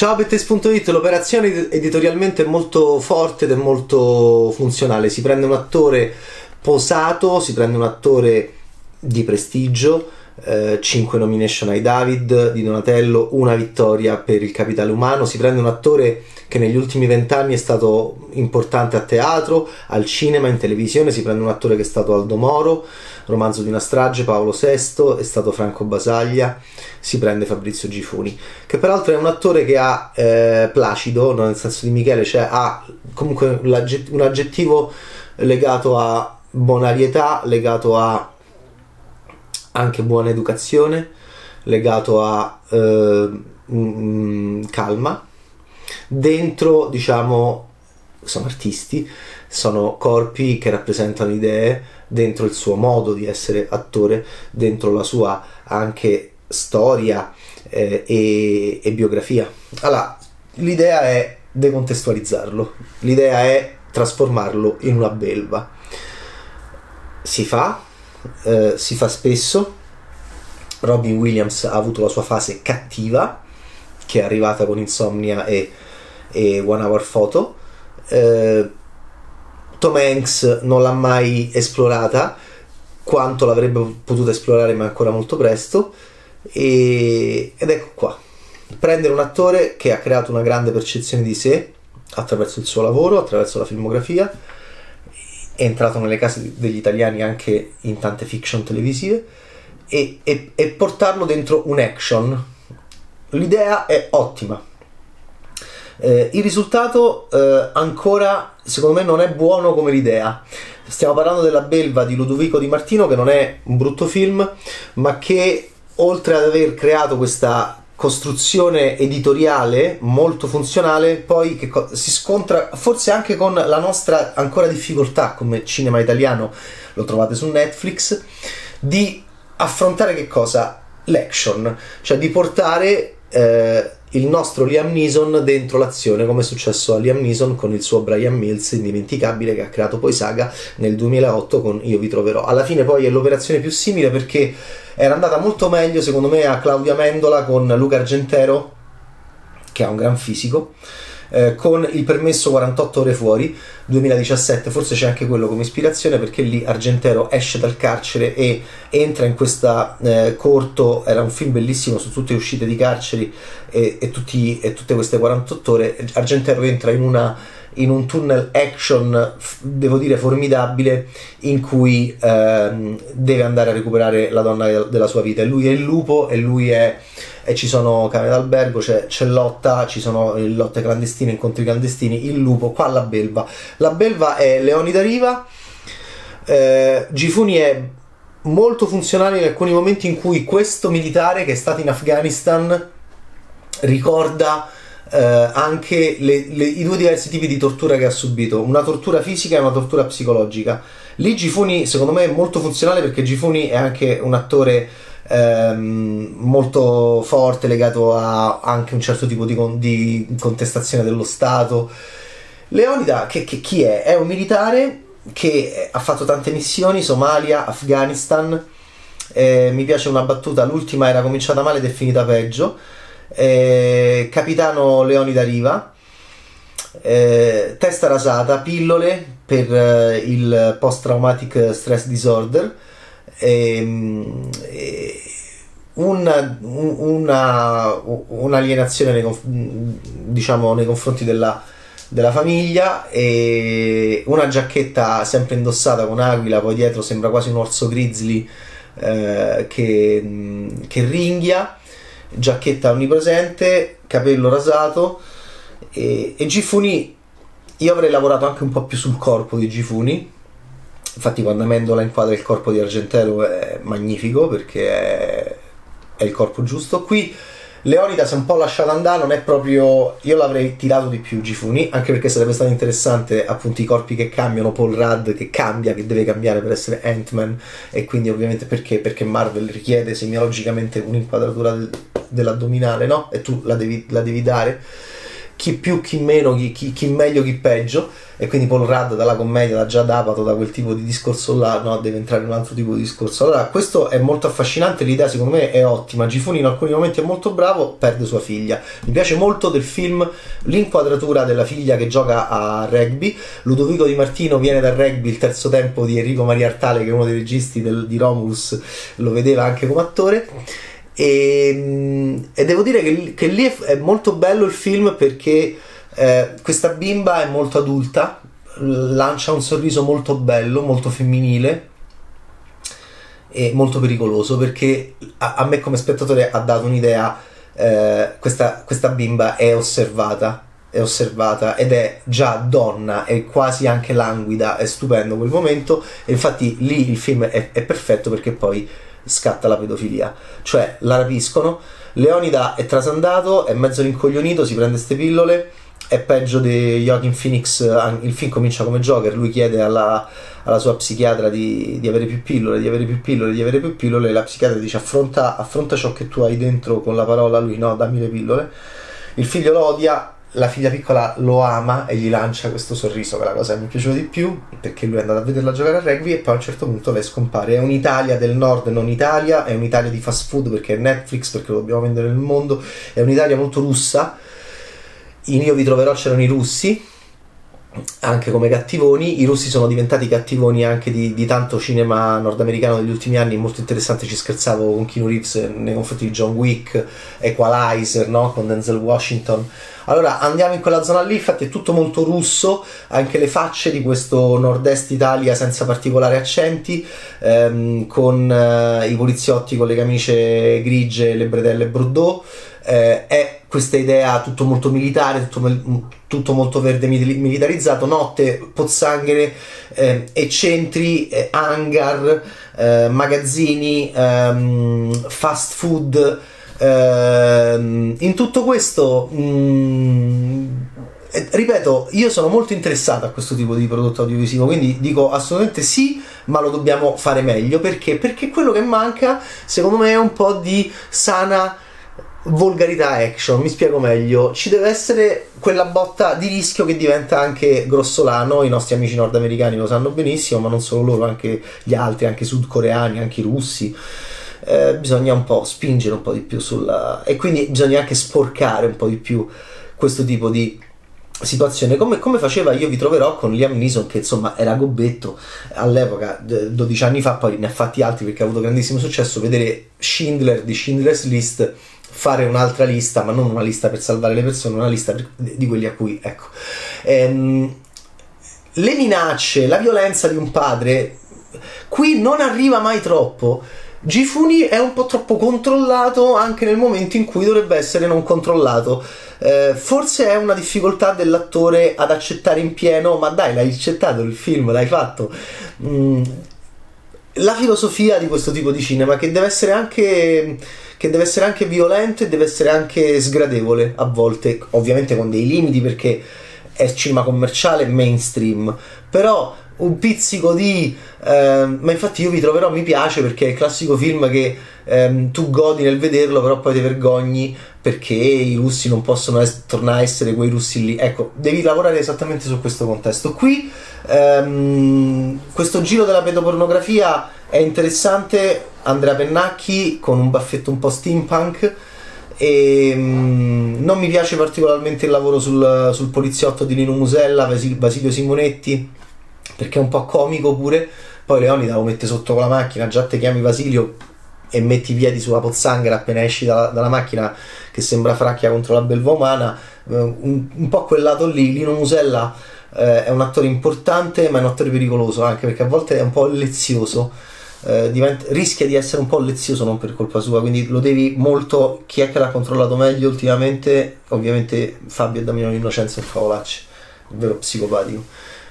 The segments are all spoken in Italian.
Ciao Bettes.it, l'operazione editorialmente è molto forte ed è molto funzionale. Si prende un attore posato, si prende un attore di prestigio, 5 eh, nomination ai David di Donatello, una vittoria per il capitale umano. Si prende un attore che negli ultimi vent'anni è stato importante a teatro, al cinema, in televisione. Si prende un attore che è stato Aldo Moro, romanzo di una strage, Paolo VI, è stato Franco Basaglia. Si prende Fabrizio Gifuni, che peraltro è un attore che ha eh, placido, nel senso di Michele, cioè ha comunque un aggettivo legato a bonarietà, legato a anche buona educazione, legato a eh, mm, calma. Dentro, diciamo, sono artisti, sono corpi che rappresentano idee, dentro il suo modo di essere attore, dentro la sua anche storia eh, e, e biografia. Allora, l'idea è decontestualizzarlo, l'idea è trasformarlo in una belva. Si fa, eh, si fa spesso. Robin Williams ha avuto la sua fase cattiva, che è arrivata con Insomnia e, e One Hour Photo. Eh, Tom Hanks non l'ha mai esplorata quanto l'avrebbe potuto esplorare, ma ancora molto presto. E, ed ecco qua. Prendere un attore che ha creato una grande percezione di sé attraverso il suo lavoro, attraverso la filmografia, è entrato nelle case degli italiani anche in tante fiction televisive e, e, e portarlo dentro un action. L'idea è ottima. Eh, il risultato eh, ancora secondo me non è buono come l'idea. Stiamo parlando della belva di Ludovico Di Martino che non è un brutto film, ma che oltre ad aver creato questa costruzione editoriale molto funzionale, poi che co- si scontra forse anche con la nostra ancora difficoltà come cinema italiano, lo trovate su Netflix, di affrontare che cosa? L'action, cioè di portare eh, il nostro Liam Neeson dentro l'azione, come è successo a Liam Neeson con il suo Brian Mills, indimenticabile, che ha creato poi Saga nel 2008 con Io vi troverò. Alla fine poi è l'operazione più simile perché era andata molto meglio secondo me a Claudia Mendola con Luca Argentero, che ha un gran fisico eh, con il permesso 48 ore fuori 2017 forse c'è anche quello come ispirazione perché lì Argentero esce dal carcere e entra in questa eh, corto era un film bellissimo su tutte le uscite di carceri e, e, tutti, e tutte queste 48 ore Argentero entra in una in un tunnel action, devo dire, formidabile, in cui ehm, deve andare a recuperare la donna della sua vita. E lui è il lupo e lui è... e ci sono camere d'albergo, c'è, c'è lotta, ci sono lotte clandestine, incontri clandestini, il lupo, qua la belva. La belva è Leonida Riva, eh, Gifuni è molto funzionale in alcuni momenti in cui questo militare che è stato in Afghanistan ricorda eh, anche le, le, i due diversi tipi di tortura che ha subito, una tortura fisica e una tortura psicologica. Lì Gifuni secondo me è molto funzionale perché Gifuni è anche un attore ehm, molto forte legato a anche un certo tipo di, con, di contestazione dello Stato. Leonida, che, che, chi è? È un militare che ha fatto tante missioni, Somalia, Afghanistan. Eh, mi piace una battuta, l'ultima era cominciata male ed è finita peggio eh, Capitano Leonida Riva, eh, testa rasata, pillole per eh, il post-traumatic stress disorder, ehm, eh, una, una, un'alienazione nei, diciamo, nei confronti della, della famiglia e una giacchetta sempre indossata con aquila, poi dietro sembra quasi un orso grizzly eh, che, che ringhia giacchetta onnipresente, capello rasato e, e Gifuni io avrei lavorato anche un po' più sul corpo di Gifuni infatti quando Mendola inquadra il corpo di Argentero è magnifico perché è, è il corpo giusto qui Leonida si è un po' lasciata andare, non è proprio. Io l'avrei tirato di più Gifuni, anche perché sarebbe stato interessante appunto i corpi che cambiano, Paul Rudd che cambia, che deve cambiare per essere Ant-Man, e quindi ovviamente perché? Perché Marvel richiede semiologicamente un'inquadratura del, dell'addominale, no? E tu la devi, la devi dare. Chi più, chi meno, chi, chi, chi meglio, chi peggio e quindi Paul Rudd dalla commedia, da già d'apato, da quel tipo di discorso là, no, deve entrare in un altro tipo di discorso. Allora, questo è molto affascinante, l'idea secondo me è ottima. Gifuni in alcuni momenti è molto bravo, perde sua figlia. Mi piace molto del film l'inquadratura della figlia che gioca a rugby. Ludovico Di Martino viene dal rugby, il terzo tempo di Enrico Maria Artale, che è uno dei registi del, di Romulus, lo vedeva anche come attore. E, e devo dire che, che lì è, è molto bello il film perché eh, questa bimba è molto adulta, lancia un sorriso molto bello, molto femminile e molto pericoloso perché a, a me come spettatore ha dato un'idea, eh, questa, questa bimba è osservata, è osservata ed è già donna, è quasi anche languida, è stupendo quel momento e infatti lì il film è, è perfetto perché poi scatta la pedofilia, cioè la rapiscono, Leonida è trasandato, è mezzo rincoglionito, si prende queste pillole è peggio di Joaquin Phoenix. Il film comincia come Joker. Lui chiede alla, alla sua psichiatra di, di, avere più pillole, di avere più pillole, di avere più pillole. E la psichiatra dice: affronta, affronta ciò che tu hai dentro con la parola. Lui no, dammi le pillole. Il figlio lo odia. La figlia piccola lo ama e gli lancia questo sorriso, che è la cosa che mi piaceva di più, perché lui è andato a vederla giocare a rugby e poi a un certo punto lei scompare. È un'Italia del nord, non Italia, è un'Italia di fast food perché è Netflix, perché lo dobbiamo vendere nel mondo, è un'Italia molto russa in Io vi troverò c'erano i russi, anche come cattivoni. I russi sono diventati cattivoni anche di, di, tanto cinema nordamericano degli ultimi anni. Molto interessante, ci scherzavo con Keanu Reeves nei confronti di John Wick, Equalizer, no? con Denzel Washington. Allora andiamo in quella zona lì, infatti è tutto molto russo, anche le facce di questo nord-est Italia senza particolari accenti, ehm, con eh, i poliziotti con le camicie grigie e le bretelle Bordeaux. Eh, è questa idea tutto molto militare, tutto, tutto molto verde militarizzato, notte, pozzanghere, eh, ecentri, eh, hangar, eh, magazzini, ehm, fast food. Ehm, in tutto questo, mh, mm, ripeto, io sono molto interessato a questo tipo di prodotto audiovisivo, quindi dico assolutamente sì, ma lo dobbiamo fare meglio perché? Perché quello che manca, secondo me, è un po' di sana volgarità action, mi spiego meglio, ci deve essere quella botta di rischio che diventa anche grossolano, i nostri amici nordamericani lo sanno benissimo, ma non solo loro, anche gli altri, anche i sudcoreani, anche i russi. Eh, bisogna un po' spingere un po' di più sulla... e quindi bisogna anche sporcare un po' di più questo tipo di situazione. Come, come, faceva io vi troverò con Liam Neeson che insomma era gobbetto all'epoca 12 anni fa poi ne ha fatti altri perché ha avuto grandissimo successo. Vedere Schindler di Schindler's List fare un'altra lista, ma non una lista per salvare le persone, una lista di quelli a cui, ecco. Ehm, le minacce, la violenza di un padre, qui non arriva mai troppo. Gifuni è un po' troppo controllato anche nel momento in cui dovrebbe essere non controllato. Eh, forse è una difficoltà dell'attore ad accettare in pieno, ma dai, l'hai accettato il film, l'hai fatto. Mm, la filosofia di questo tipo di cinema che deve essere anche che deve essere anche violento e deve essere anche sgradevole a volte, ovviamente con dei limiti perché è cinema commerciale mainstream, però un pizzico di eh, ma infatti io vi troverò mi piace perché è il classico film che ehm, tu godi nel vederlo però poi ti vergogni perché i russi non possono es- tornare a essere quei russi lì. Ecco devi lavorare esattamente su questo contesto. Qui ehm, questo giro della pedopornografia è interessante. Andrea Pennacchi con un baffetto un po' steampunk e um, non mi piace particolarmente il lavoro sul, sul poliziotto di Lino Musella, Basilio Simonetti perché è un po' comico pure poi Leonida lo mette sotto con la macchina già te chiami Basilio e metti i piedi sulla pozzanghera appena esci dalla, dalla macchina che sembra fracchia contro la belva umana uh, un, un, po' quel lato lì Lino Musella uh, è un attore importante ma è un attore pericoloso anche perché a volte è un po' lezioso eh, diventa, rischia di essere un po' lezioso non per colpa sua, quindi lo devi molto. Chi è che l'ha controllato meglio ultimamente? Ovviamente Fabio e Damiano Innocenzo e Favolacci, il vero psicopatico.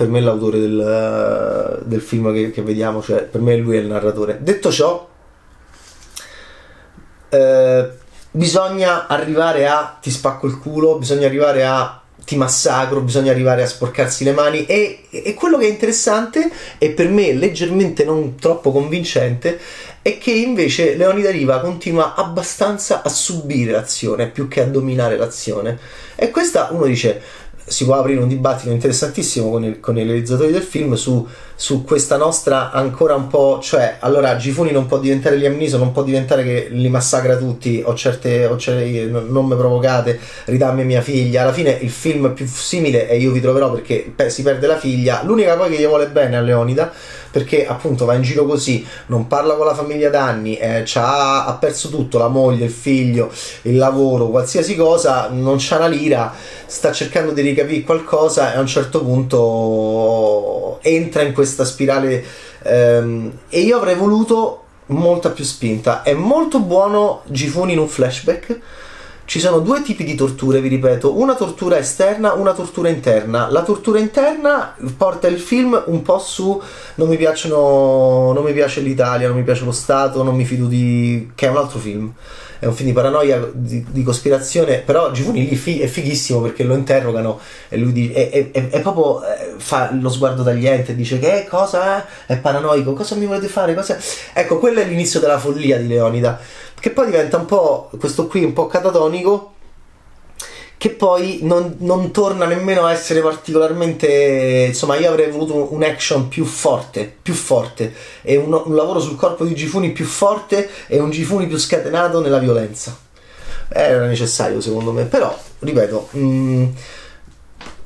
Per me è l'autore del, del film che, che, vediamo, cioè per me lui è il narratore. Detto ciò, eh, bisogna arrivare a ti spacco il culo, bisogna arrivare a ti massacro, bisogna arrivare a sporcarsi le mani e, e quello che è interessante e per me leggermente non troppo convincente è che invece Leonida Riva continua abbastanza a subire l'azione più che a dominare l'azione e questa uno dice si può aprire un dibattito interessantissimo con, il, con i realizzatori del film su, su, questa nostra ancora un po', cioè allora Gifuni non può diventare Liam Neeson, non può diventare che li massacra tutti, ho certe, ho certe non mi provocate, ridammi mia figlia, alla fine il film più simile è Io vi troverò perché si perde la figlia, l'unica poi che gli vuole bene a Leonida perché appunto va in giro così, non parla con la famiglia da anni, eh, ha perso tutto, la moglie, il figlio, il lavoro, qualsiasi cosa, non c'ha una lira, sta cercando di ricapire qualcosa e a un certo punto entra in questa spirale ehm, e io avrei voluto molta più spinta. È molto buono Gifuni in un flashback ci sono due tipi di torture, vi ripeto, una tortura esterna, una tortura interna. La tortura interna porta il film un po' su non mi piacciono non mi piace l'Italia, non mi piace lo Stato, non mi fido di che è un altro film. È un film di paranoia, di, di cospirazione, però Gifuni lì fi- è fighissimo perché lo interrogano e lui dice, è, è, è proprio eh, fa lo sguardo tagliente dice che cosa è? È paranoico, cosa mi volete fare? Cosa... Ecco, quello è l'inizio della follia di Leonida che poi diventa un po' questo qui un po' catatonico che poi non, non, torna nemmeno a essere particolarmente insomma io avrei voluto un action più forte più forte e un, un lavoro sul corpo di Gifuni più forte e un Gifuni più scatenato nella violenza. Era necessario secondo me però ripeto mh, mm,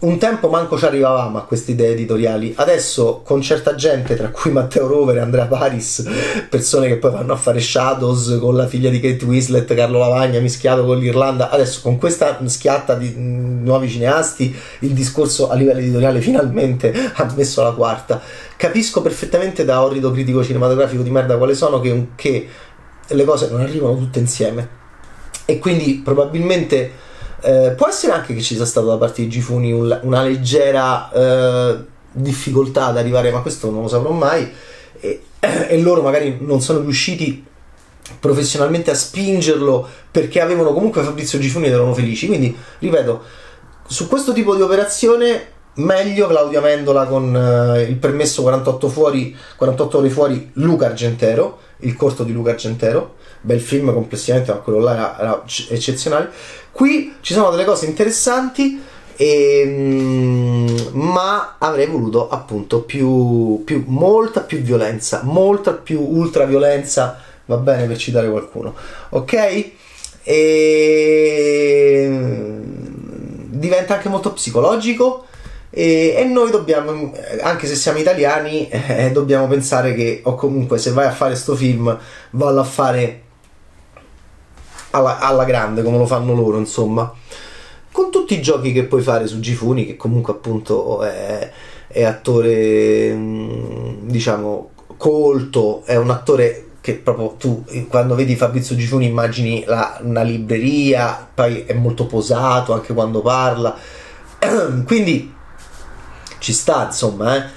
un tempo manco ci arrivavamo a queste idee editoriali. Adesso con certa gente, tra cui Matteo Rovere, Andrea Paris, persone che poi vanno a fare Shadows con la figlia di Kate Winslet, Carlo Lavagna mischiato con l'Irlanda, adesso con questa schiatta di nuovi cineasti il discorso a livello editoriale finalmente ha messo la quarta. Capisco perfettamente da orrido critico cinematografico di merda quale sono che, che le cose non arrivano tutte insieme. E quindi probabilmente eh, può essere anche che ci sia stato da parte di Gifuni un, una leggera eh, difficoltà ad arrivare, ma questo non lo saprò mai. E, e loro magari non sono riusciti professionalmente a spingerlo perché avevano comunque Fabrizio Gifuni ed erano felici. Quindi, ripeto, su questo tipo di operazione meglio Claudio Amendola con uh, il permesso 48, fuori, 48 ore fuori Luca Argentero, il corto di Luca Argentero, bel film complessivamente, ma quello là era, era eccezionale. Qui ci sono delle cose interessanti, e, mm, ma avrei voluto appunto più, più, molta più violenza, molta più ultraviolenza, va bene per citare qualcuno, ok? E mm, diventa anche molto psicologico. E, e, noi dobbiamo, anche se siamo italiani, eh, dobbiamo pensare che, o comunque se vai a fare sto film, vallo a fare alla, alla grande come lo fanno loro, insomma. Con tutti i giochi che puoi fare su Gifuni, che comunque appunto è, è attore, mm, diciamo, colto, è un attore che proprio tu quando vedi Fabrizio Gifuni immagini la, una libreria, poi è molto posato anche quando parla. Quindi ci sta, insomma, eh,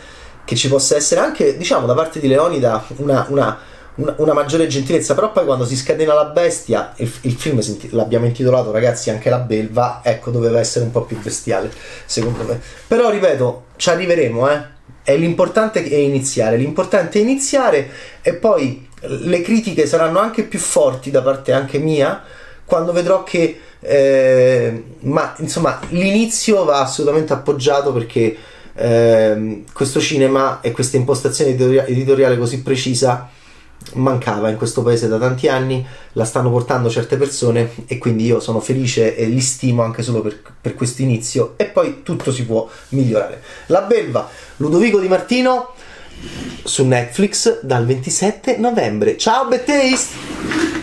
che ci possa essere anche, diciamo, da parte di Leonida una, una una, una, maggiore gentilezza, però poi quando si scatena la bestia, il, il film l'abbiamo intitolato ragazzi anche la belva, ecco doveva essere un po' più bestiale, secondo me. Però ripeto, ci arriveremo, eh. E l'importante è iniziare, l'importante è iniziare e poi le critiche saranno anche più forti da parte anche mia quando vedrò che eh, ma insomma l'inizio va assolutamente appoggiato perché eh, questo cinema e questa impostazione editoriale così precisa mancava in questo paese da tanti anni, la stanno portando certe persone e quindi io sono felice e li stimo anche solo per, per questo inizio e poi tutto si può migliorare. La belva Ludovico Di Martino su Netflix dal 27 novembre. Ciao Bad